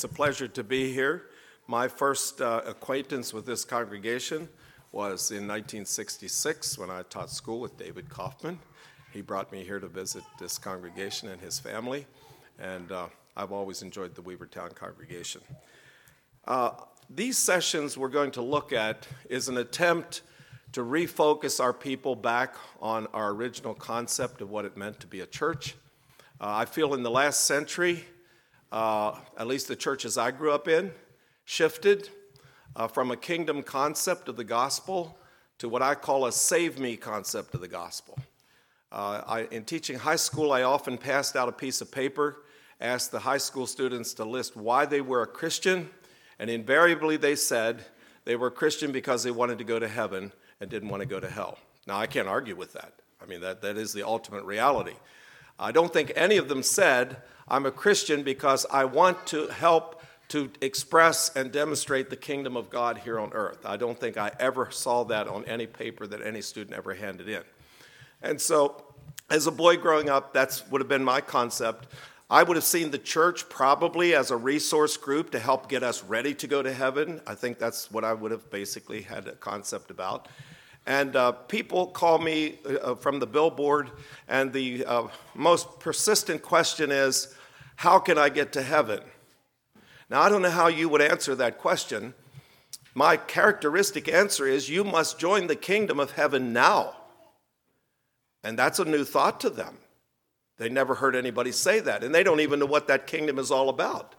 It's a pleasure to be here. My first uh, acquaintance with this congregation was in 1966 when I taught school with David Kaufman. He brought me here to visit this congregation and his family, and uh, I've always enjoyed the Weavertown congregation. Uh, these sessions we're going to look at is an attempt to refocus our people back on our original concept of what it meant to be a church. Uh, I feel in the last century, uh, at least the churches I grew up in, shifted uh, from a kingdom concept of the gospel to what I call a save me concept of the gospel. Uh, I, in teaching high school, I often passed out a piece of paper, asked the high school students to list why they were a Christian, and invariably they said they were a Christian because they wanted to go to heaven and didn't want to go to hell. Now, I can't argue with that. I mean, that, that is the ultimate reality. I don't think any of them said, I'm a Christian because I want to help to express and demonstrate the kingdom of God here on earth. I don't think I ever saw that on any paper that any student ever handed in. And so, as a boy growing up, that would have been my concept. I would have seen the church probably as a resource group to help get us ready to go to heaven. I think that's what I would have basically had a concept about. And uh, people call me uh, from the billboard, and the uh, most persistent question is, How can I get to heaven? Now, I don't know how you would answer that question. My characteristic answer is, You must join the kingdom of heaven now. And that's a new thought to them. They never heard anybody say that, and they don't even know what that kingdom is all about.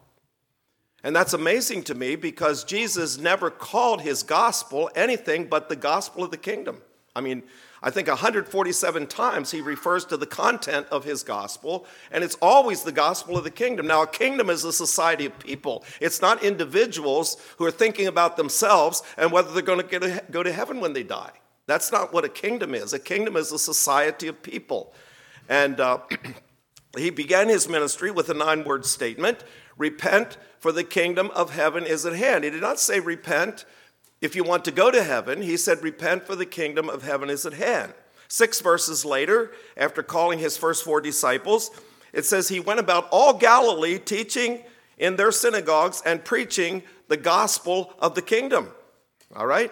And that's amazing to me because Jesus never called his gospel anything but the gospel of the kingdom. I mean, I think 147 times he refers to the content of his gospel, and it's always the gospel of the kingdom. Now, a kingdom is a society of people, it's not individuals who are thinking about themselves and whether they're going to go to heaven when they die. That's not what a kingdom is. A kingdom is a society of people. And uh, he began his ministry with a nine word statement repent, for the kingdom of heaven is at hand. He did not say repent if you want to go to heaven. He said repent, for the kingdom of heaven is at hand. Six verses later, after calling his first four disciples, it says he went about all Galilee teaching in their synagogues and preaching the gospel of the kingdom. All right?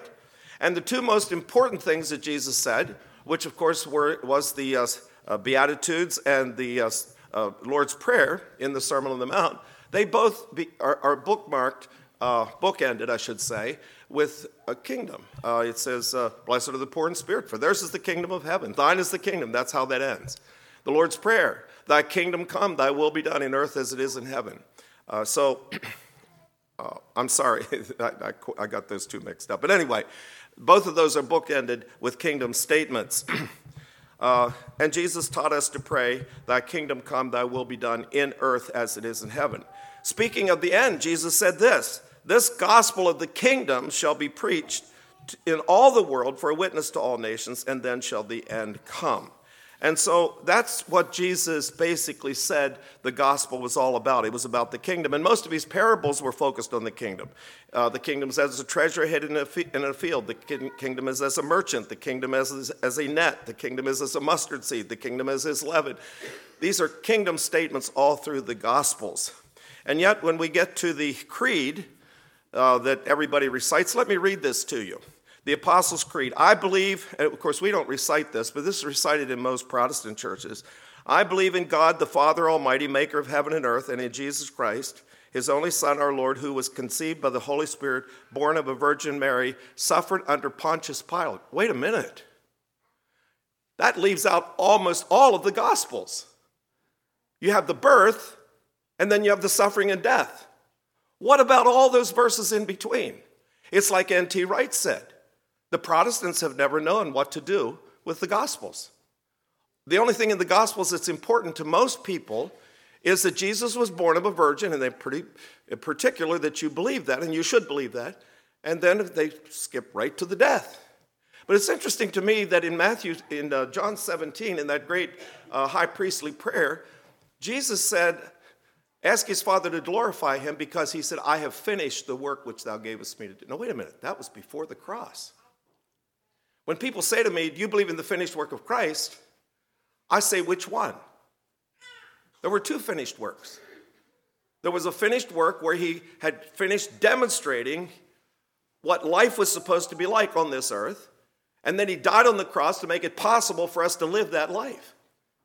And the two most important things that Jesus said, which of course were, was the uh, uh, Beatitudes and the uh, uh Lord's Prayer in the Sermon on the Mount, they both be, are, are, bookmarked, uh, bookended, I should say, with a kingdom. Uh, it says, uh, Blessed are the poor in spirit, for theirs is the kingdom of heaven. Thine is the kingdom. That's how that ends. The Lord's Prayer, Thy kingdom come, Thy will be done in earth as it is in heaven. Uh, so, uh, I'm sorry, I, I, I got those two mixed up. But anyway, both of those are bookended with kingdom statements. Uh, and Jesus taught us to pray, Thy kingdom come, Thy will be done in earth as it is in heaven. Speaking of the end, Jesus said this This gospel of the kingdom shall be preached in all the world for a witness to all nations, and then shall the end come. And so that's what Jesus basically said the gospel was all about. It was about the kingdom. And most of his parables were focused on the kingdom. Uh, the kingdom is as a treasure hidden in a, field. The kingdom is as a merchant. The kingdom is as a net. The kingdom is as a mustard seed. The kingdom is as leaven. These are kingdom statements all through the gospels. And yet, when we get to the creed uh, that everybody recites, let me read this to you the Apostles' Creed. I believe, of course, we don't recite this, but this is recited in most Protestant churches. I believe in God, the Father Almighty, maker of heaven and earth, and in Jesus Christ, his only Son, our Lord, who was conceived by the Holy Spirit, born of a Virgin Mary, suffered under Pontius Pilate. Wait a minute. That leaves out almost all of the Gospels. You have the birth, and then you have the suffering and death. What about all those verses in between? It's like N.T. Wright said the Protestants have never known what to do with the Gospels. The only thing in the Gospels that's important to most people is that Jesus was born of a virgin, and they pretty particular that you believe that, and you should believe that, and then they skip right to the death. But it's interesting to me that in Matthew, in uh, John 17, in that great uh, high priestly prayer, Jesus said, Ask his Father to glorify him because he said, I have finished the work which thou gavest me to do. No, wait a minute, that was before the cross. When people say to me, Do you believe in the finished work of Christ? I say, Which one? There were two finished works. There was a finished work where he had finished demonstrating what life was supposed to be like on this earth. And then he died on the cross to make it possible for us to live that life.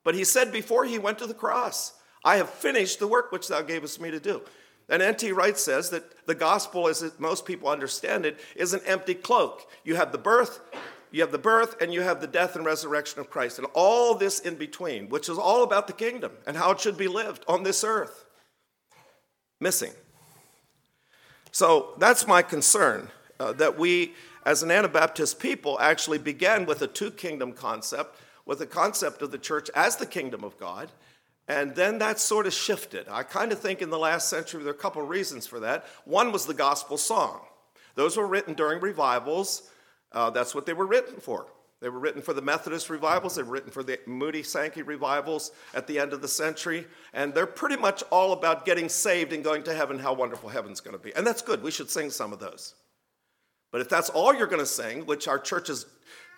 But he said before he went to the cross, I have finished the work which thou gavest me to do. And N.T. Wright says that the gospel, as most people understand it, is an empty cloak. You have the birth, you have the birth, and you have the death and resurrection of Christ, and all this in between, which is all about the kingdom and how it should be lived on this earth. Missing. So that's my concern uh, that we, as an Anabaptist people, actually began with a two kingdom concept, with the concept of the church as the kingdom of God. And then that sort of shifted. I kind of think in the last century there are a couple of reasons for that. One was the gospel song. Those were written during revivals. Uh, that's what they were written for. They were written for the Methodist revivals, they were written for the Moody Sankey revivals at the end of the century, and they're pretty much all about getting saved and going to heaven, how wonderful heaven's going to be. And that's good. We should sing some of those. But if that's all you're going to sing, which our churches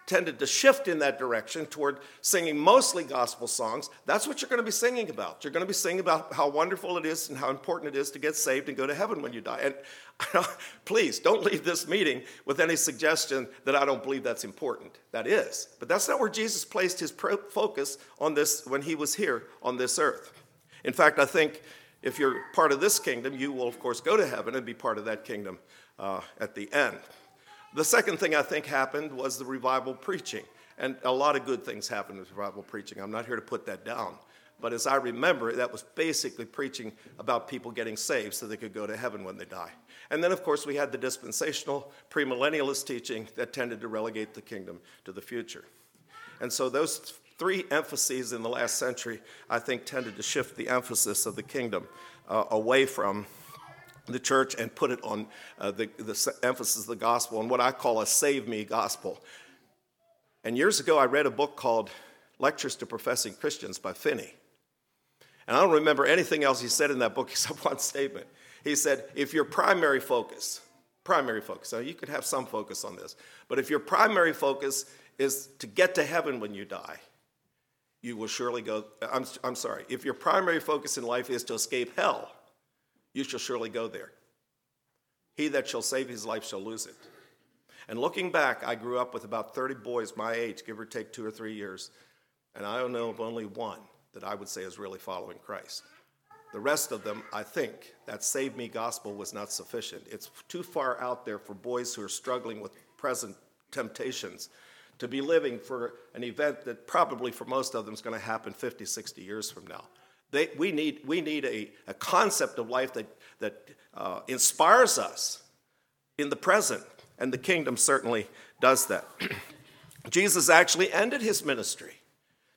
tended to shift in that direction toward singing mostly gospel songs, that's what you're going to be singing about. You're going to be singing about how wonderful it is and how important it is to get saved and go to heaven when you die. And please don't leave this meeting with any suggestion that I don't believe that's important. That is. But that's not where Jesus placed his focus on this when he was here on this earth. In fact, I think if you're part of this kingdom, you will, of course, go to heaven and be part of that kingdom uh, at the end. The second thing I think happened was the revival preaching. And a lot of good things happened with revival preaching. I'm not here to put that down. But as I remember, that was basically preaching about people getting saved so they could go to heaven when they die. And then, of course, we had the dispensational premillennialist teaching that tended to relegate the kingdom to the future. And so those three emphases in the last century, I think, tended to shift the emphasis of the kingdom uh, away from the church and put it on uh, the, the emphasis of the gospel and what I call a save me gospel. And years ago, I read a book called Lectures to Professing Christians by Finney. And I don't remember anything else he said in that book except one statement. He said, if your primary focus, primary focus, now you could have some focus on this, but if your primary focus is to get to heaven when you die, you will surely go. I'm, I'm sorry, if your primary focus in life is to escape hell, you shall surely go there. He that shall save his life shall lose it. And looking back, I grew up with about 30 boys my age, give or take two or three years, and I don't know of only one that I would say is really following Christ. The rest of them, I think, that save me gospel was not sufficient. It's too far out there for boys who are struggling with present temptations to be living for an event that probably for most of them is going to happen 50, 60 years from now. They, we need, we need a, a concept of life that, that uh, inspires us in the present, and the kingdom certainly does that. Jesus actually ended his ministry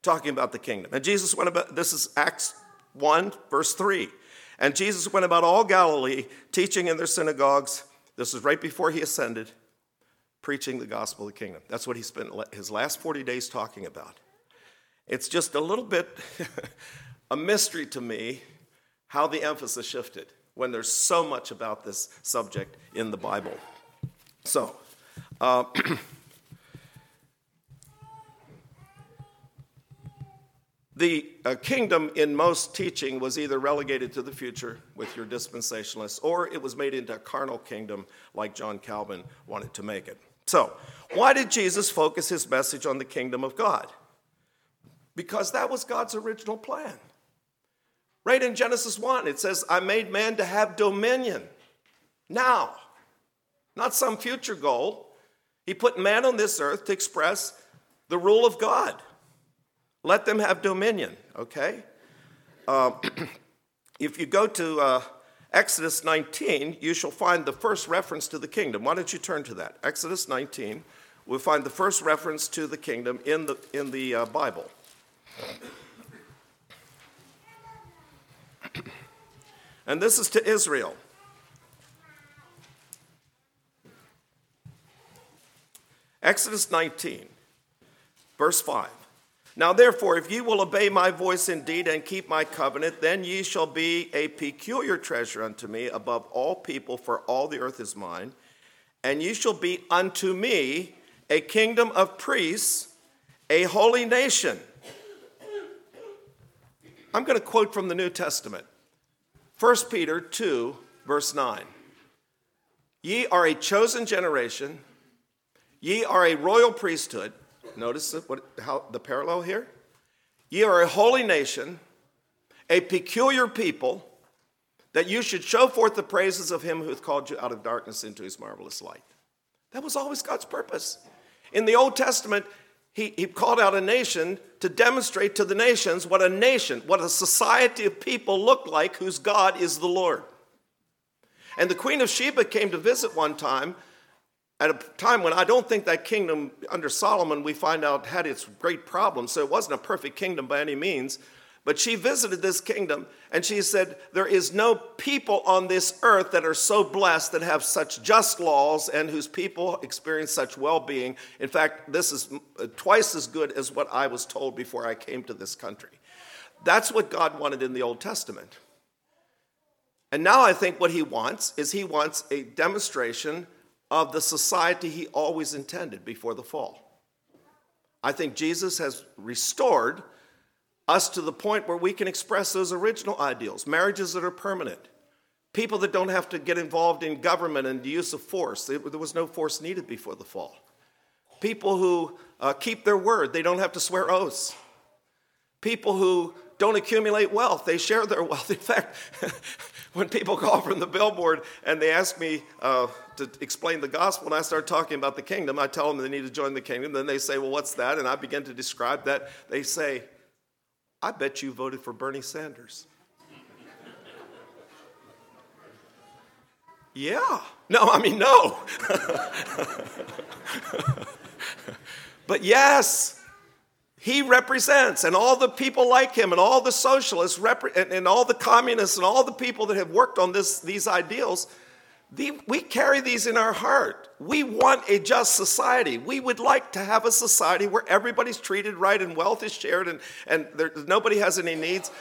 talking about the kingdom. And Jesus went about, this is Acts 1, verse 3. And Jesus went about all Galilee, teaching in their synagogues. This is right before he ascended, preaching the gospel of the kingdom. That's what he spent his last 40 days talking about. It's just a little bit a mystery to me how the emphasis shifted when there's so much about this subject in the Bible. So, uh, the uh, kingdom in most teaching was either relegated to the future with your dispensationalists, or it was made into a carnal kingdom like John Calvin wanted to make it. So, why did Jesus focus his message on the kingdom of God? Because that was God's original plan. Right in Genesis 1, it says, I made man to have dominion. Now, not some future goal. He put man on this earth to express the rule of God. Let them have dominion, okay? Uh, if you go to uh, Exodus 19, you shall find the first reference to the kingdom. Why don't you turn to that? Exodus 19, we'll find the first reference to the kingdom in the, in the uh, Bible. And this is to Israel. Exodus 19, verse 5. Now, therefore, if ye will obey my voice indeed and keep my covenant, then ye shall be a peculiar treasure unto me above all people, for all the earth is mine. And ye shall be unto me a kingdom of priests, a holy nation. I'm going to quote from the New Testament. 1 Peter 2, verse 9. Ye are a chosen generation, ye are a royal priesthood. Notice what, how, the parallel here. Ye are a holy nation, a peculiar people, that you should show forth the praises of him who hath called you out of darkness into his marvelous light. That was always God's purpose. In the Old Testament, he, he called out a nation to demonstrate to the nations what a nation, what a society of people look like whose God is the Lord. And the Queen of Sheba came to visit one time at a time when I don't think that kingdom under Solomon, we find out, had its great problems. So it wasn't a perfect kingdom by any means. But she visited this kingdom and she said, There is no people on this earth that are so blessed that have such just laws and whose people experience such well being. In fact, this is uh, twice as good as what I was told before I came to this country. That's what God wanted in the Old Testament. And now I think what he wants is he wants a demonstration of the society he always intended before the fall. I think Jesus has restored us to the point where we can express those original ideals marriages that are permanent, people that don't have to get involved in government and the use of force. There was no force needed before the fall. People who uh, keep their word, they don't have to swear oaths. People who don't accumulate wealth, they share their wealth. In fact, when people call from the billboard and they ask me uh, to explain the gospel, and I start talking about the kingdom, I tell them they need to join the kingdom. Then they say, Well, what's that? And I begin to describe that. They say, I bet you voted for Bernie Sanders. yeah. No, I mean, no. but yes, he represents, and all the people like him, and all the socialists, and, and all the communists, and all the people that have worked on this, these ideals, we carry these in our heart. We want a just society. We would like to have a society where everybody's treated right and wealth is shared and, and there, nobody has any needs.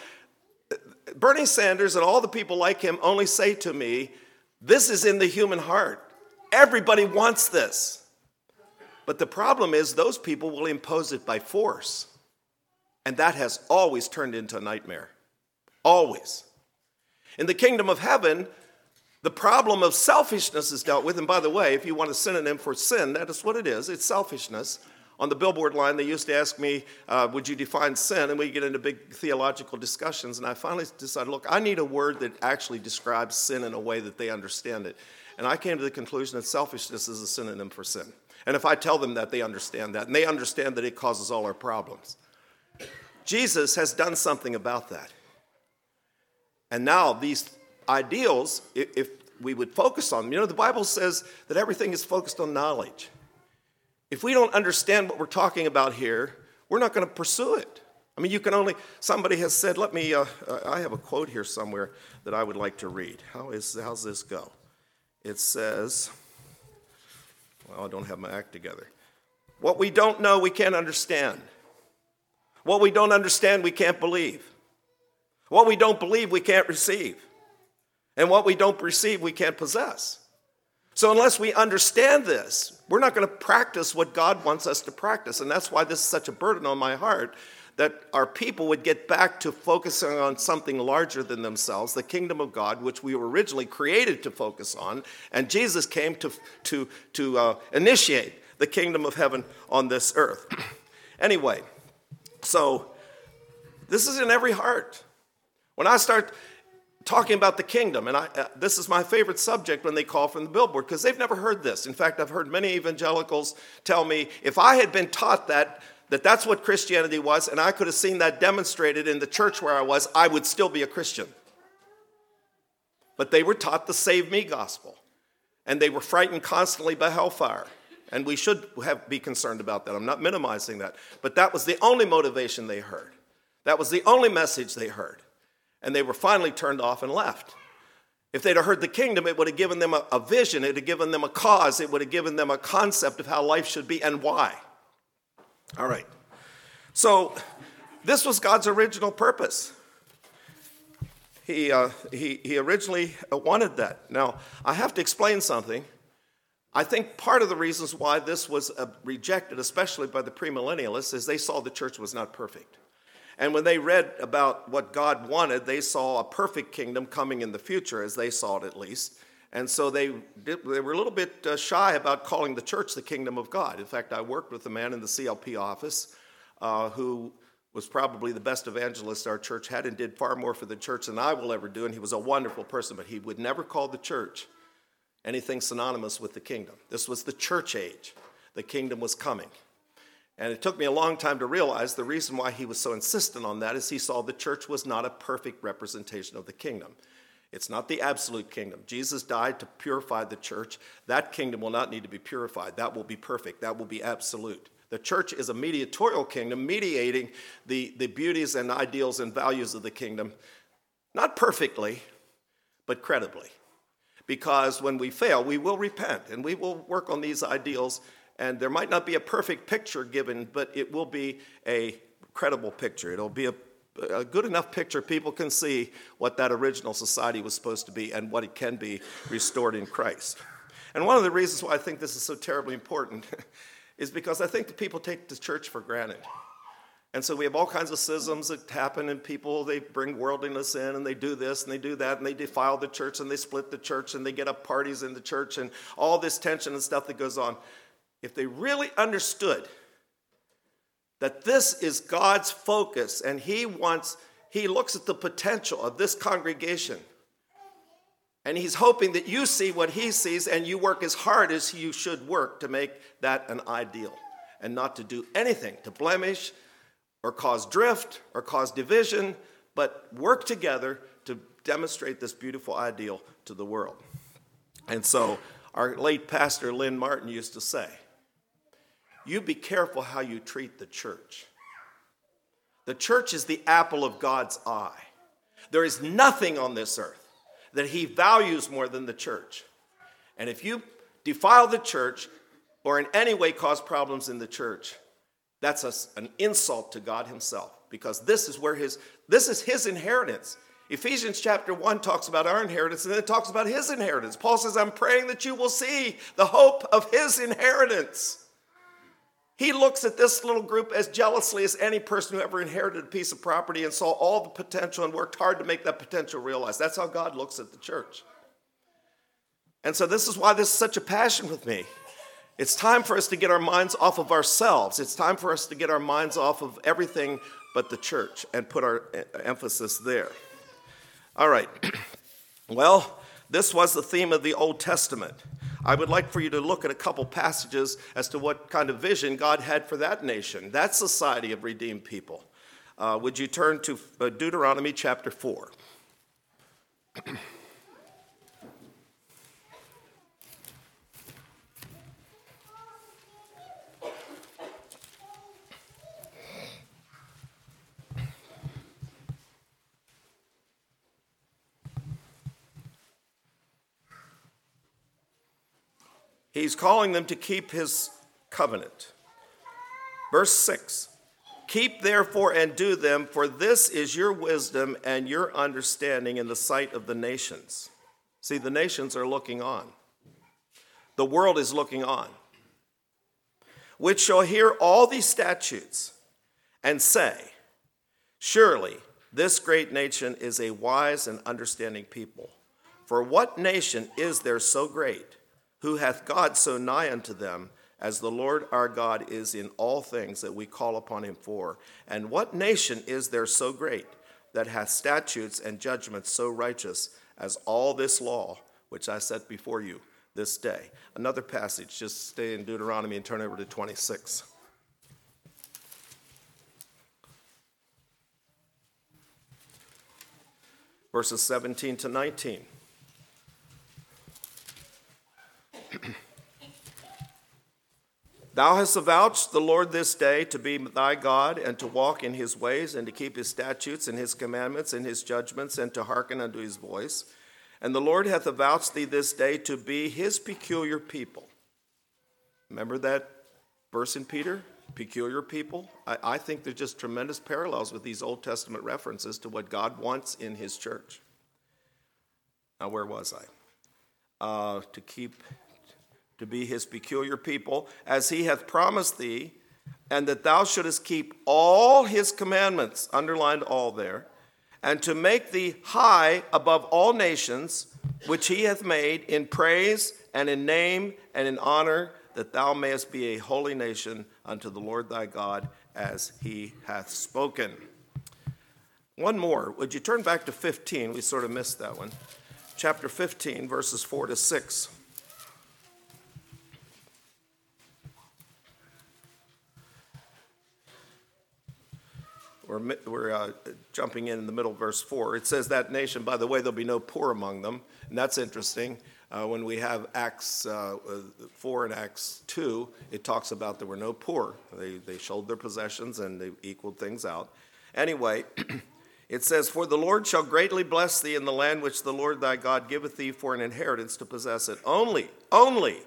Bernie Sanders and all the people like him only say to me, This is in the human heart. Everybody wants this. But the problem is, those people will impose it by force. And that has always turned into a nightmare. Always. In the kingdom of heaven, the problem of selfishness is dealt with. And by the way, if you want a synonym for sin, that is what it is it's selfishness. On the billboard line, they used to ask me, uh, Would you define sin? And we get into big theological discussions. And I finally decided, Look, I need a word that actually describes sin in a way that they understand it. And I came to the conclusion that selfishness is a synonym for sin. And if I tell them that, they understand that. And they understand that it causes all our problems. Jesus has done something about that. And now, these ideals, if we would focus on them, you know, the Bible says that everything is focused on knowledge. If we don't understand what we're talking about here, we're not going to pursue it. I mean, you can only, somebody has said, let me, uh, I have a quote here somewhere that I would like to read. How is, how's this go? It says, well, I don't have my act together. What we don't know, we can't understand. What we don't understand, we can't believe. What we don't believe, we can't receive. And what we don't receive, we can't possess. So, unless we understand this, we're not going to practice what God wants us to practice. And that's why this is such a burden on my heart that our people would get back to focusing on something larger than themselves, the kingdom of God, which we were originally created to focus on. And Jesus came to, to, to uh, initiate the kingdom of heaven on this earth. anyway, so this is in every heart. When I start talking about the kingdom, and I, uh, this is my favorite subject when they call from the billboard because they've never heard this. In fact, I've heard many evangelicals tell me if I had been taught that that that's what Christianity was, and I could have seen that demonstrated in the church where I was, I would still be a Christian. But they were taught the save me gospel, and they were frightened constantly by hellfire. And we should have, be concerned about that. I'm not minimizing that. But that was the only motivation they heard. That was the only message they heard. And they were finally turned off and left. If they'd have heard the kingdom, it would have given them a, a vision, it would have given them a cause, it would have given them a concept of how life should be and why. All right. So, this was God's original purpose. He, uh, he, he originally wanted that. Now, I have to explain something. I think part of the reasons why this was uh, rejected, especially by the premillennialists, is they saw the church was not perfect. And when they read about what God wanted, they saw a perfect kingdom coming in the future, as they saw it at least. And so they, did, they were a little bit uh, shy about calling the church the kingdom of God. In fact, I worked with a man in the CLP office uh, who was probably the best evangelist our church had and did far more for the church than I will ever do. And he was a wonderful person, but he would never call the church anything synonymous with the kingdom. This was the church age, the kingdom was coming. And it took me a long time to realize the reason why he was so insistent on that is he saw the church was not a perfect representation of the kingdom. It's not the absolute kingdom. Jesus died to purify the church. That kingdom will not need to be purified. That will be perfect. That will be absolute. The church is a mediatorial kingdom, mediating the, the beauties and ideals and values of the kingdom, not perfectly, but credibly. Because when we fail, we will repent and we will work on these ideals, and there might not be a perfect picture given, but it will be a credible picture. It'll be a a good enough picture people can see what that original society was supposed to be and what it can be restored in Christ. And one of the reasons why I think this is so terribly important is because I think the people take the church for granted. And so we have all kinds of schisms that happen, and people they bring worldliness in, and they do this and they do that, and they defile the church, and they split the church, and they get up parties in the church, and all this tension and stuff that goes on. If they really understood that this is God's focus and he wants he looks at the potential of this congregation and he's hoping that you see what he sees and you work as hard as you should work to make that an ideal and not to do anything to blemish or cause drift or cause division but work together to demonstrate this beautiful ideal to the world. And so our late pastor lynn martin used to say you be careful how you treat the church. The church is the apple of God's eye. There is nothing on this earth that he values more than the church. And if you defile the church or in any way cause problems in the church, that's a, an insult to God himself because this is where his this is his inheritance. Ephesians chapter 1 talks about our inheritance and then it talks about his inheritance. Paul says, I'm praying that you will see the hope of his inheritance. He looks at this little group as jealously as any person who ever inherited a piece of property and saw all the potential and worked hard to make that potential realized. That's how God looks at the church. And so, this is why this is such a passion with me. It's time for us to get our minds off of ourselves. It's time for us to get our minds off of everything but the church and put our emphasis there. All right. Well, this was the theme of the Old Testament. I would like for you to look at a couple passages as to what kind of vision God had for that nation, that society of redeemed people. Uh, would you turn to uh, Deuteronomy chapter 4? He's calling them to keep his covenant. Verse 6 Keep therefore and do them, for this is your wisdom and your understanding in the sight of the nations. See, the nations are looking on, the world is looking on, which shall hear all these statutes and say, Surely this great nation is a wise and understanding people. For what nation is there so great? Who hath God so nigh unto them, as the Lord our God is in all things that we call upon him for? And what nation is there so great that hath statutes and judgments so righteous as all this law which I set before you this day? Another passage, just stay in Deuteronomy and turn over to 26. Verses 17 to 19. Thou hast avouched the Lord this day to be thy God, and to walk in his ways, and to keep his statutes, and his commandments, and his judgments, and to hearken unto his voice. And the Lord hath avouched thee this day to be his peculiar people. Remember that verse in Peter? Peculiar people? I, I think there's just tremendous parallels with these Old Testament references to what God wants in his church. Now, where was I? Uh, to keep to be his peculiar people, as he hath promised thee, and that thou shouldest keep all his commandments, underlined all there, and to make thee high above all nations, which he hath made in praise and in name and in honor, that thou mayest be a holy nation unto the Lord thy God, as he hath spoken. One more. Would you turn back to 15? We sort of missed that one. Chapter 15, verses 4 to 6. We're, we're uh, jumping in in the middle of verse 4. It says, That nation, by the way, there'll be no poor among them. And that's interesting. Uh, when we have Acts uh, uh 4 and Acts 2, it talks about there were no poor. They, they showed their possessions and they equaled things out. Anyway, it says, For the Lord shall greatly bless thee in the land which the Lord thy God giveth thee for an inheritance to possess it. Only, only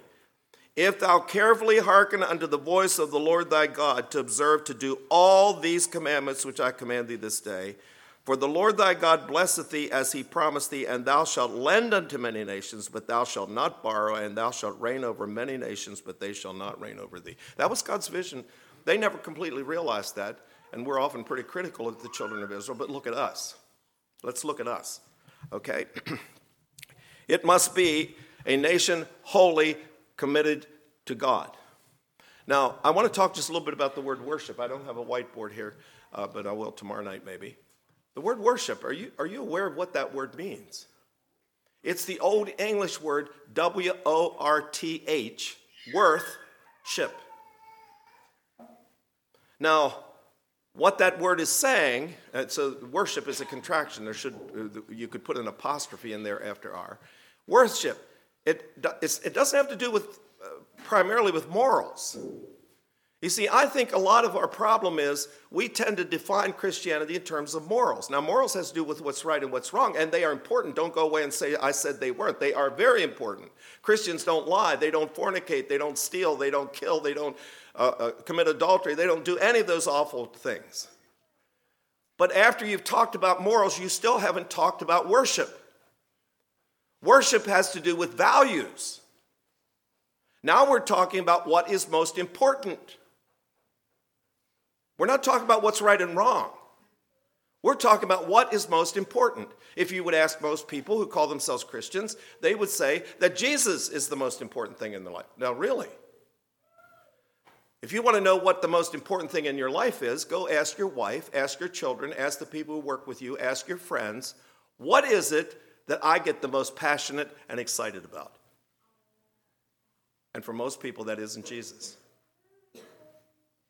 if thou carefully hearken unto the voice of the Lord thy God to observe to do all these commandments which I command thee this day. For the Lord thy God blesseth thee as he promised thee, and thou shalt lend unto many nations, but thou shalt not borrow, and thou shalt reign over many nations, but they shall not reign over thee. That was God's vision. They never completely realized that, and we're often pretty critical of the children of Israel, but look at us. Let's look at us, okay? it must be a nation holy committed to God. Now, I want to talk just a little bit about the word worship. I don't have a whiteboard here, uh, but I will tomorrow night maybe. The word worship, are you, are you aware of what that word means? It's the old English word W O R T H, worth, ship. Now, what that word is saying, uh, so worship is a contraction. There should, uh, you could put an apostrophe in there after R. Worship it, it doesn't have to do with uh, primarily with morals. You see, I think a lot of our problem is we tend to define Christianity in terms of morals. Now, morals has to do with what's right and what's wrong, and they are important. Don't go away and say, I said they weren't. They are very important. Christians don't lie, they don't fornicate, they don't steal, they don't kill, they don't uh, uh, commit adultery, they don't do any of those awful things. But after you've talked about morals, you still haven't talked about worship. Worship has to do with values. Now we're talking about what is most important. We're not talking about what's right and wrong. We're talking about what is most important. If you would ask most people who call themselves Christians, they would say that Jesus is the most important thing in their life. Now, really? If you want to know what the most important thing in your life is, go ask your wife, ask your children, ask the people who work with you, ask your friends, what is it that I get the most passionate and excited about. And for most people, that isn't Jesus.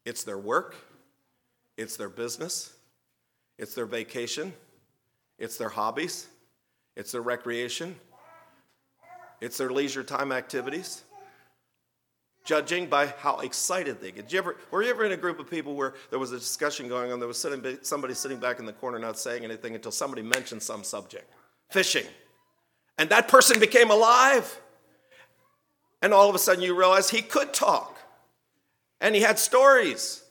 It's their work, it's their business, it's their vacation, it's their hobbies, it's their recreation, it's their leisure time activities. Judging by how excited they get. Did you ever, were you ever in a group of people where there was a discussion going on? There was sitting, somebody sitting back in the corner not saying anything until somebody mentioned some subject fishing. And that person became alive. And all of a sudden you realize he could talk. And he had stories.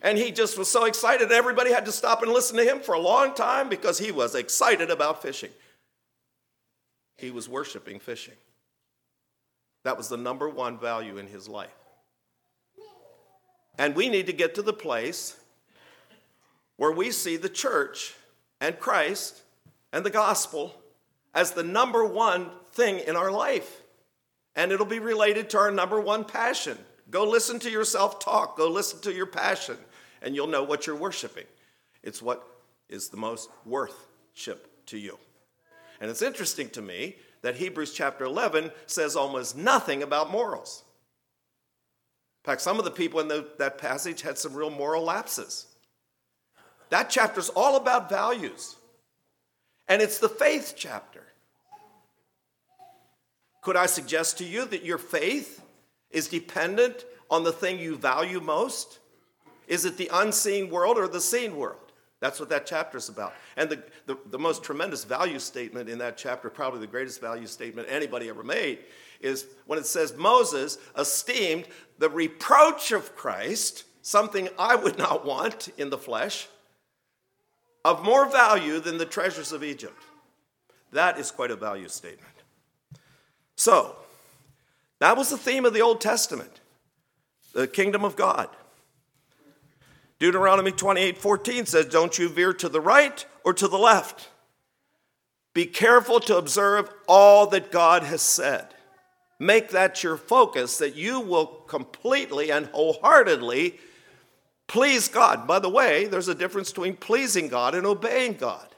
And he just was so excited, everybody had to stop and listen to him for a long time because he was excited about fishing. He was worshiping fishing. That was the number one value in his life. And we need to get to the place where we see the church and Christ and the gospel as the number one thing in our life. And it'll be related to our number one passion. Go listen to yourself talk, go listen to your passion, and you'll know what you're worshiping. It's what is the most worthship to you. And it's interesting to me that Hebrews chapter 11 says almost nothing about morals. In fact, some of the people in the, that passage had some real moral lapses. That chapter is all about values. And it's the faith chapter. Could I suggest to you that your faith is dependent on the thing you value most? Is it the unseen world or the seen world? That's what that chapter is about. And the, the, the, most tremendous value statement in that chapter, probably the greatest value statement anybody ever made, is when it says Moses esteemed the reproach of Christ, something I would not want in the flesh, of more value than the treasures of Egypt. That is quite a value statement. So, that was the theme of the Old Testament the kingdom of God. Deuteronomy 28 14 says, Don't you veer to the right or to the left. Be careful to observe all that God has said. Make that your focus, that you will completely and wholeheartedly please God. By the way, there's a difference between pleasing God and obeying God.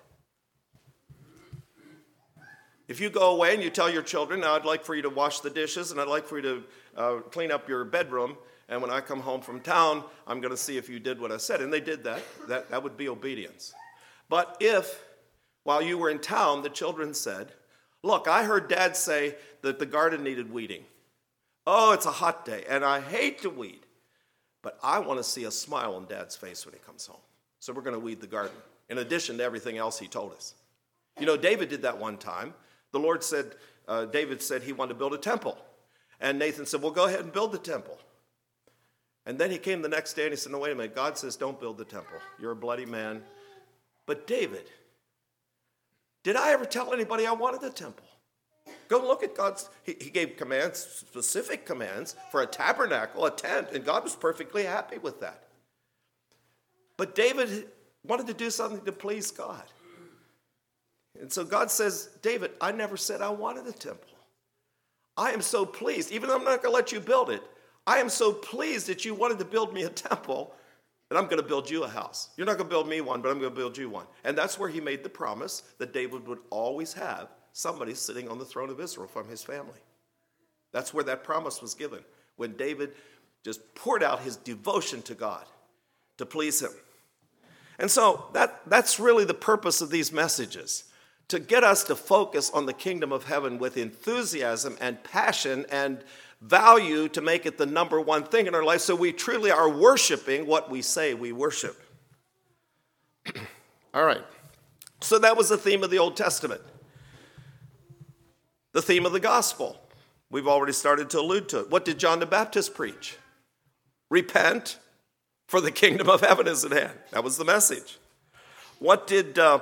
If you go away and you tell your children, I'd like for you to wash the dishes and I'd like for you to uh, clean up your bedroom, and when I come home from town, I'm going to see if you did what I said. And they did that. That, that would be obedience. But if, while you were in town, the children said, Look, I heard dad say that the garden needed weeding. Oh, it's a hot day, and I hate to weed, but I want to see a smile on dad's face when he comes home. So we're going to weed the garden, in addition to everything else he told us. You know, David did that one time. The Lord said, uh, David said he wanted to build a temple. And Nathan said, Well, go ahead and build the temple. And then he came the next day and he said, No, wait a minute. God says, Don't build the temple. You're a bloody man. But David, did I ever tell anybody I wanted the temple? Go look at God's, he, he gave commands, specific commands for a tabernacle, a tent, and God was perfectly happy with that. But David wanted to do something to please God. And so God says, David, I never said I wanted a temple. I am so pleased, even though I'm not going to let you build it, I am so pleased that you wanted to build me a temple that I'm going to build you a house. You're not going to build me one, but I'm going to build you one. And that's where he made the promise that David would always have somebody sitting on the throne of Israel from his family. That's where that promise was given, when David just poured out his devotion to God to please him. And so that, that's really the purpose of these messages to get us to focus on the kingdom of heaven with enthusiasm and passion and value to make it the number one thing in our life so we truly are worshiping what we say we worship. All right. So that was the theme of the Old Testament. The theme of the gospel. We've already started to allude to it. What did John the Baptist preach? Repent, for the kingdom of heaven is at hand. That was the message. What did uh,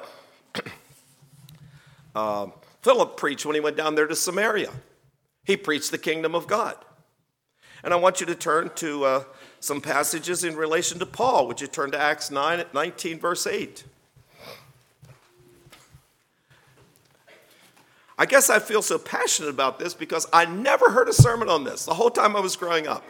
uh, Philip preach when he went down there to Samaria? He preached the kingdom of God. And I want you to turn to uh, some passages in relation to Paul. Would you turn to Acts 9, 19, verse 8? I guess I feel so passionate about this because I never heard a sermon on this the whole time I was growing up.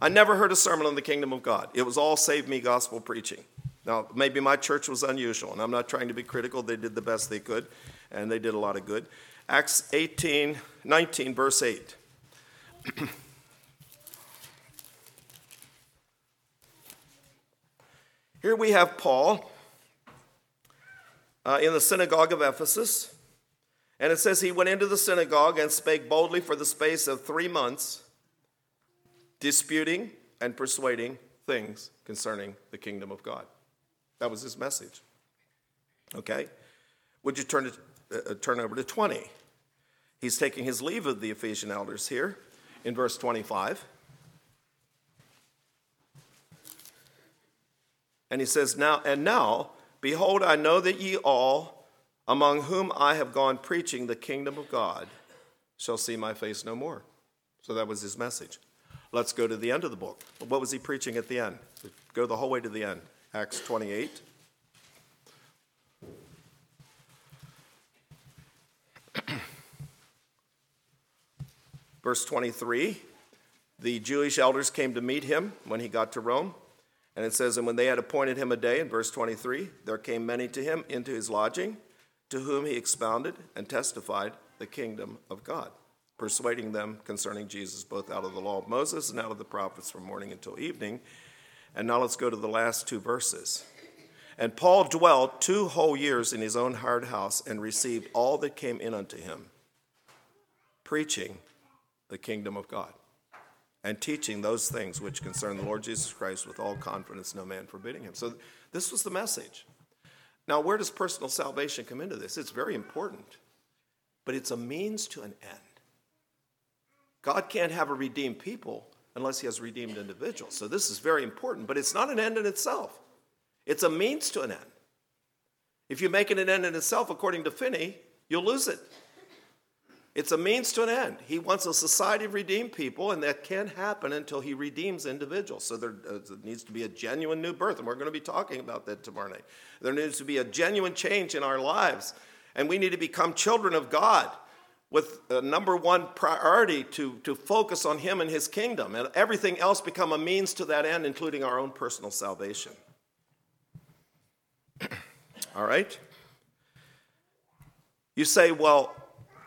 I never heard a sermon on the kingdom of God. It was all save me gospel preaching. Now, maybe my church was unusual, and I'm not trying to be critical. They did the best they could, and they did a lot of good. Acts 18, 19, verse 8. Here we have Paul uh, in the synagogue of Ephesus. And it says he went into the synagogue and spake boldly for the space of three months, disputing and persuading things concerning the kingdom of God. That was his message. Okay? Would you turn to uh, turn over to 20. He's taking his leave of the Ephesian elders here in verse 25. And he says, Now, and now, behold, I know that ye all, among whom I have gone preaching the kingdom of God, shall see my face no more. So that was his message. Let's go to the end of the book. What was he preaching at the end? Go the whole way to the end. Acts 28. Verse 23 the Jewish elders came to meet him when he got to Rome. And it says, And when they had appointed him a day, in verse 23, there came many to him into his lodging, to whom he expounded and testified the kingdom of God, persuading them concerning Jesus, both out of the law of Moses and out of the prophets from morning until evening. And now let's go to the last two verses. And Paul dwelt two whole years in his own hard house and received all that came in unto him, preaching the kingdom of God and teaching those things which concern the Lord Jesus Christ with all confidence, no man forbidding him. So, this was the message. Now, where does personal salvation come into this? It's very important, but it's a means to an end. God can't have a redeemed people unless he has redeemed individuals. So, this is very important, but it's not an end in itself, it's a means to an end. If you make it an end in itself, according to Finney, you'll lose it. It's a means to an end. He wants a society of redeemed people, and that can't happen until he redeems individuals. So there, uh, needs to be a genuine new birth, and we're going to be talking about that tomorrow night. There needs to be a genuine change in our lives, and we need to become children of God with a number one priority to, to focus on him and his kingdom, and everything else become a means to that end, including our own personal salvation. All right? You say, well,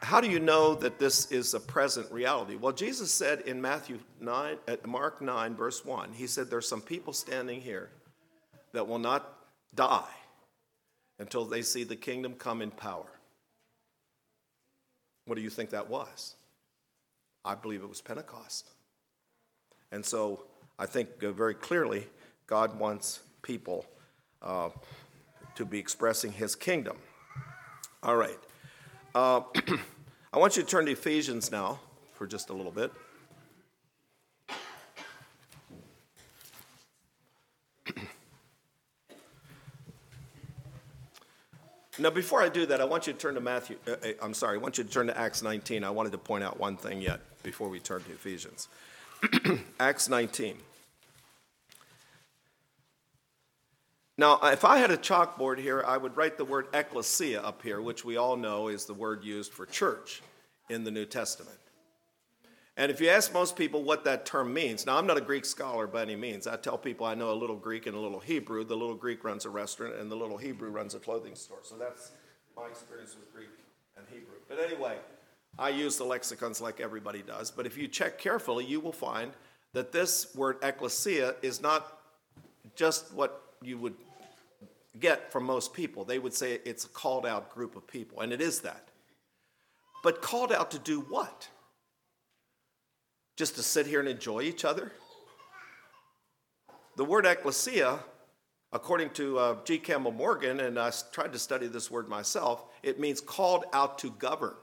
how do you know that this is a present reality? Well, Jesus said in Matthew 9, at Mark 9, verse 1, he said, There's some people standing here that will not die until they see the kingdom come in power. What do you think that was? I believe it was Pentecost. And so I think uh, very clearly God wants people uh, to be expressing his kingdom. All right. Uh, I want you to turn to Ephesians now for just a little bit. Now, before I do that, I want you to turn to Matthew. Uh, uh, I'm sorry, I want you to turn to Acts 19. I wanted to point out one thing yet before we turn to Ephesians. Acts 19. Now, uh, if I had a chalkboard here, I would write the word ecclesia up here, which we all know is the word used for church in the New Testament. And if you ask most people what that term means, now I'm not a Greek scholar by any means. I tell people I know a little Greek and a little Hebrew. The little Greek runs a restaurant, and the little Hebrew runs a clothing store. So that's my experience with Greek and Hebrew. But anyway, I use the lexicons like everybody does. But if you check carefully, you will find that this word ecclesia is not just what you would get from most people. They would say it's a called out group of people, and it is that. But called out to do what? Just to sit here and enjoy each other? The word ecclesia, according to uh, G. Campbell Morgan, and I tried to study this word myself, it means called out to govern.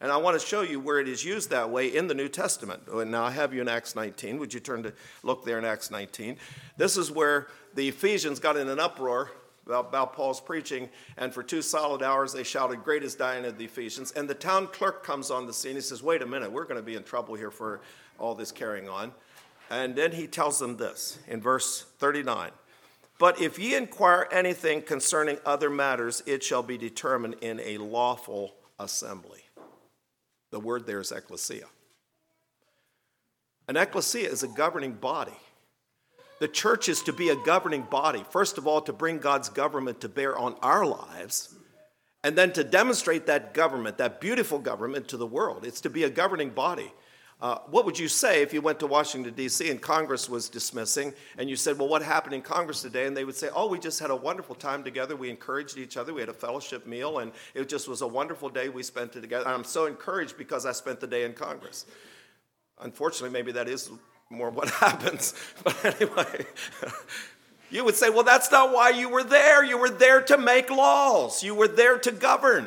And I want to show you where it is used that way in the New Testament. Oh, and now I have you in Acts 19. Would you turn to look there in Acts 19? This is where the Ephesians got in an uproar about, about, Paul's preaching, and for two solid hours they shouted, Great is Diana of the Ephesians. And the town clerk comes on the scene. He says, Wait a minute, we're going to be in trouble here for all this carrying on. And then he tells them this in verse 39 But if ye inquire anything concerning other matters, it shall be determined in a lawful assembly. The word there is ecclesia. An ecclesia is a governing body. The church is to be a governing body, first of all, to bring God's government to bear on our lives, and then to demonstrate that government, that beautiful government, to the world. It's to be a governing body. Uh, what would you say if you went to Washington, D.C., and Congress was dismissing, and you said, Well, what happened in Congress today? And they would say, Oh, we just had a wonderful time together. We encouraged each other. We had a fellowship meal, and it just was a wonderful day we spent it together. And I'm so encouraged because I spent the day in Congress. Unfortunately, maybe that is more what happens. But anyway, you would say, Well, that's not why you were there. You were there to make laws, you were there to govern.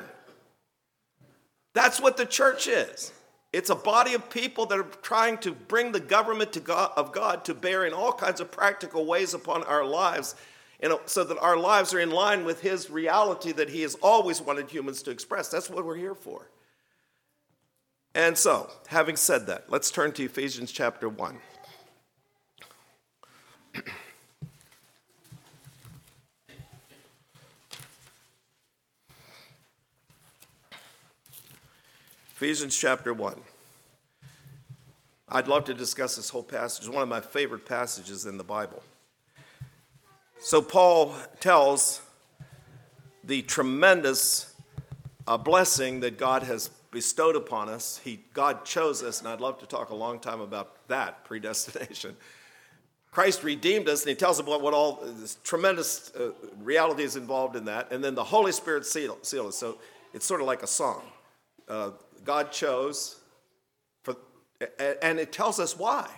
That's what the church is. It's a body of people that are trying to bring the government God, of God to bear in all kinds of practical ways upon our lives so that our lives are in line with His reality that He has always wanted humans to express. That's what we're here for. And so, having said that, let's turn to Ephesians chapter 1. Ephesians chapter 1. I'd love to discuss this whole passage. It's one of my favorite passages in the Bible. So, Paul tells the tremendous uh, blessing that God has bestowed upon us. He, God chose us, and I'd love to talk a long time about that predestination. Christ redeemed us, and he tells about what all this tremendous uh, is involved in that. And then the Holy Spirit sealed, sealed us. So it's sort of like a song. Uh, God chose, for, and it tells us why.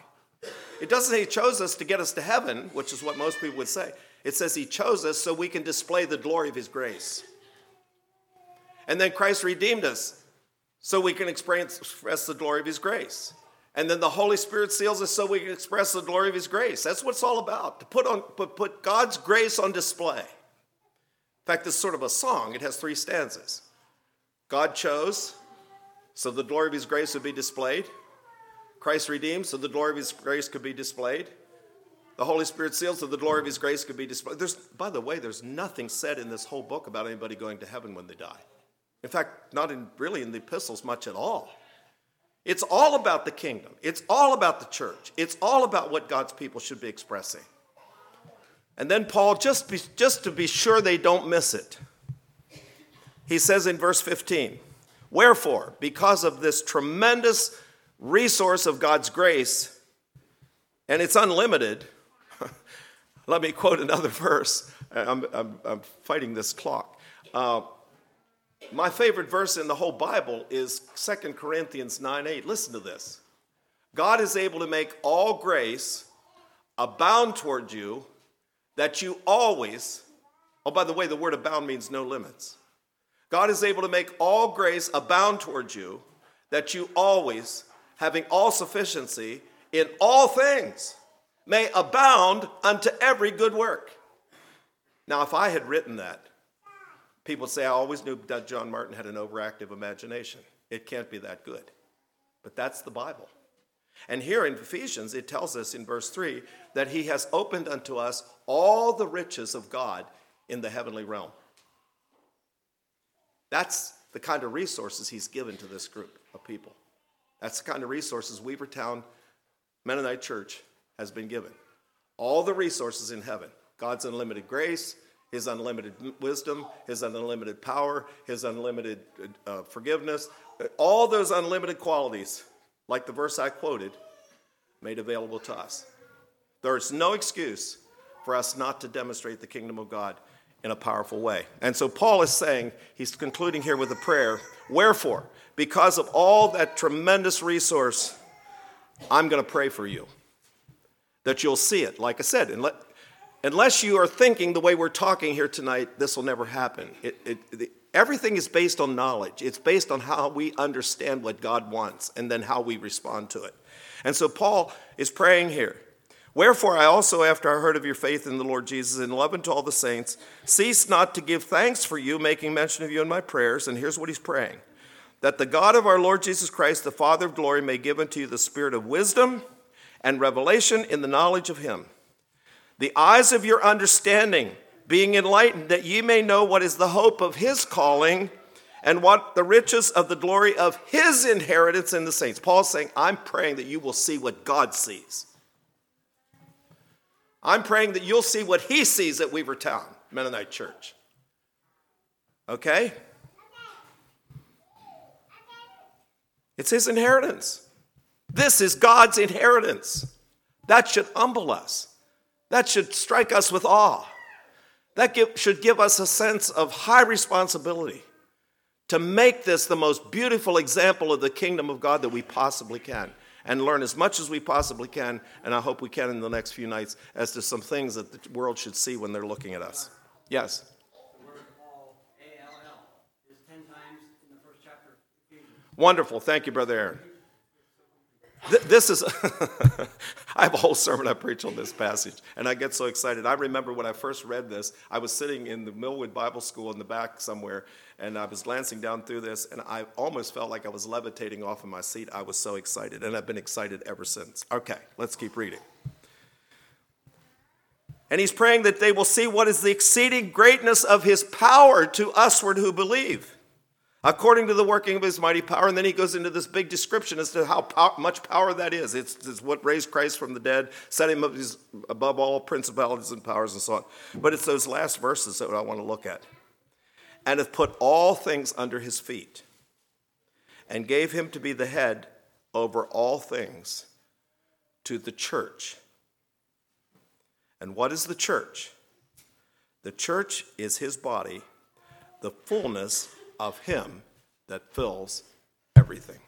It doesn't say He chose us to get us to heaven, which is what most people would say. It says He chose us so we can display the glory of His grace. And then Christ redeemed us so we can express the glory of His grace. And then the Holy Spirit seals us so we can express the glory of His grace. That's what it's all about, to put, on, put, put God's grace on display. In fact, it's sort of a song, it has three stanzas God chose, so the glory of his grace would be displayed. Christ redeemed, so the glory of his grace could be displayed. The Holy Spirit sealed, so the glory of his grace could be displayed. There's, by the way, there's nothing said in this whole book about anybody going to heaven when they die. In fact, not in, really in the epistles much at all. It's all about the kingdom. It's all about the church. It's all about what God's people should be expressing. And then Paul, just, be, just to be sure they don't miss it, he says in verse 15, Wherefore, because of this tremendous resource of God's grace, and it's unlimited, let me quote another verse. I'm, I'm, I'm fighting this clock. Uh, my favorite verse in the whole Bible is 2 Corinthians 9 8. Listen to this. God is able to make all grace abound toward you, that you always, oh, by the way, the word abound means no limits. God is able to make all grace abound toward you, that you always, having all sufficiency in all things, may abound unto every good work. Now, if I had written that, people say I always knew that John Martin had an overactive imagination. It can't be that good. But that's the Bible. And here in Ephesians, it tells us in verse 3 that he has opened unto us all the riches of God in the heavenly realm. That's the kind of resources he's given to this group of people. That's the kind of resources Weavertown Mennonite Church has been given. All the resources in heaven God's unlimited grace, His unlimited wisdom, His unlimited power, His unlimited uh, forgiveness, all those unlimited qualities, like the verse I quoted, made available to us. There's no excuse for us not to demonstrate the kingdom of God in a powerful way. And so Paul is saying, he's concluding here with a prayer Wherefore, because of all that tremendous resource, I'm going to pray for you that you'll see it. Like I said, unless you are thinking the way we're talking here tonight, this will never happen. It, it, everything is based on knowledge, it's based on how we understand what God wants and then how we respond to it. And so Paul is praying here. Wherefore, I also, after I heard of your faith in the Lord Jesus and love unto all the saints, cease not to give thanks for you, making mention of you in my prayers. And here's what he's praying that the God of our Lord Jesus Christ, the Father of glory, may give unto you the spirit of wisdom and revelation in the knowledge of him. The eyes of your understanding being enlightened, that ye may know what is the hope of his calling and what the riches of the glory of his inheritance in the saints. Paul's saying, I'm praying that you will see what God sees. I'm praying that you'll see what he sees at Weavertown Mennonite Church. Okay? It's his inheritance. This is God's inheritance. That should humble us. That should strike us with awe. That give, should give us a sense of high responsibility to make this the most beautiful example of the kingdom of God that we possibly can and learn as much as we possibly can, and I hope we can in the next few nights, as to some things that the world should see when they're looking at us. Yes? Wonderful. Thank you, Brother Aaron. This is, I have a whole sermon I preach on this passage, and I get so excited. I remember when I first read this, I was sitting in the Millwood Bible School in the back somewhere, and I was glancing down through this, and I almost felt like I was levitating off of my seat. I was so excited, and I've been excited ever since. Okay, let's keep reading. And he's praying that they will see what is the exceeding greatness of his power to usward who believe according to the working of his mighty power. And then he goes into this big description as to how pow- much power that is. It's, it's, what raised Christ from the dead, set him up above all principalities and powers and so on. But it's those last verses that I want to look at. And hath put all things under his feet, and gave him to be the head over all things to the church. And what is the church? The church is his body, the fullness of Him that fills everything.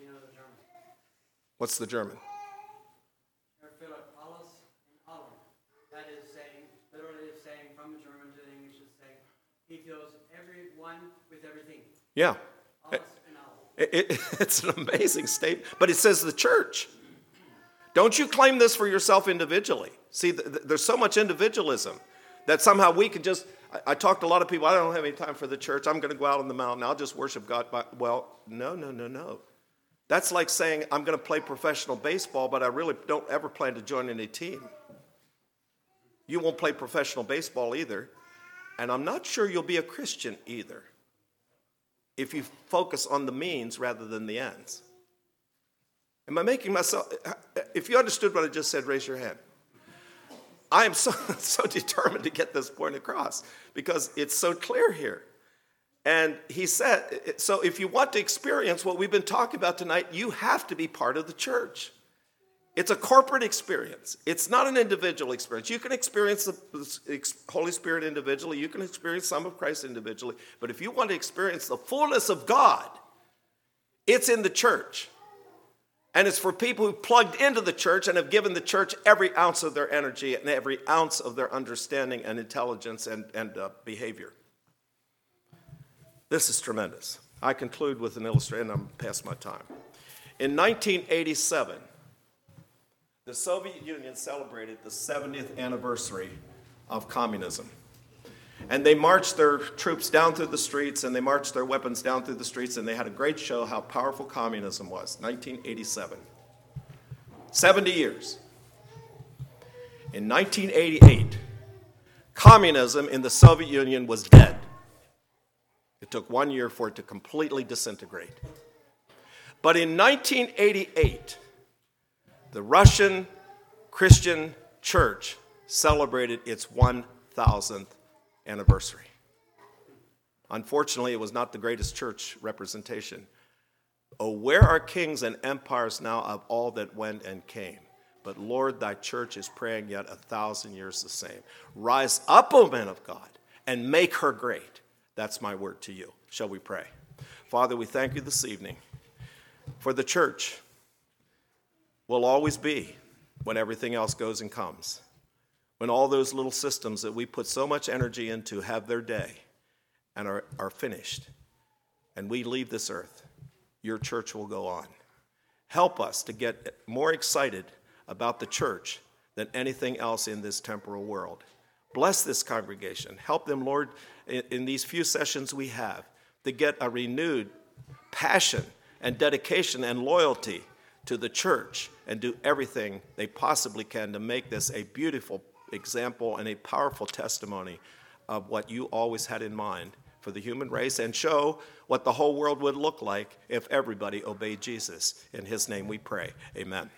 You know the What's the German? That is saying, literally is saying from the German to the English is saying, He fills everyone with everything. Yeah. It, it, it's an amazing statement, but it says the church. Don't you claim this for yourself individually. See, th- th- there's so much individualism that somehow we could just I, I talked to a lot of people, I don't have any time for the church. I'm going to go out on the mountain. I'll just worship God. By, well, no, no, no, no. That's like saying, I'm going to play professional baseball, but I really don't ever plan to join any team. You won't play professional baseball either. And I'm not sure you'll be a Christian either if you focus on the means rather than the ends. Am I making myself, if you understood what I just said, raise your hand. I am so, so determined to get this point across because it's so clear here. And he said, so if you want to experience what we've been talking about tonight, you have to be part of the church. It's a corporate experience. It's not an individual experience. You can experience the Holy Spirit individually, you can experience some of Christ individually, but if you want to experience the fullness of God, it's in the church. And it's for people who plugged into the church and have given the church every ounce of their energy and every ounce of their understanding and intelligence and, and uh, behavior. This is tremendous. I conclude with an illustration, I'm past my time. In 1987, the Soviet Union celebrated the 70th anniversary of communism. And they marched their troops down through the streets and they marched their weapons down through the streets and they had a great show how powerful communism was. 1987. 70 years. In 1988, communism in the Soviet Union was dead. It took one year for it to completely disintegrate. But in 1988, the Russian Christian church celebrated its 1,000th anniversary. Unfortunately, it was not the greatest church representation. Oh, where are kings and empires now of all that went and came? But Lord, thy church is praying yet a thousand years the same. Rise up, O men of God, and make her great. That's my word to you. Shall we pray? Father, we thank you this evening for the church will always be when everything else goes and comes when all those little systems that we put so much energy into have their day and are, are finished, and we leave this earth, your church will go on. Help us to get more excited about the church than anything else in this temporal world. Bless this congregation. Help them, Lord, in, in these few sessions we have, to get a renewed passion and dedication and loyalty to the church and do everything they possibly can to make this a beautiful example and a powerful testimony of what you always had in mind for the human race and show what the whole world would look like if everybody obeyed Jesus. In his name we pray. Amen.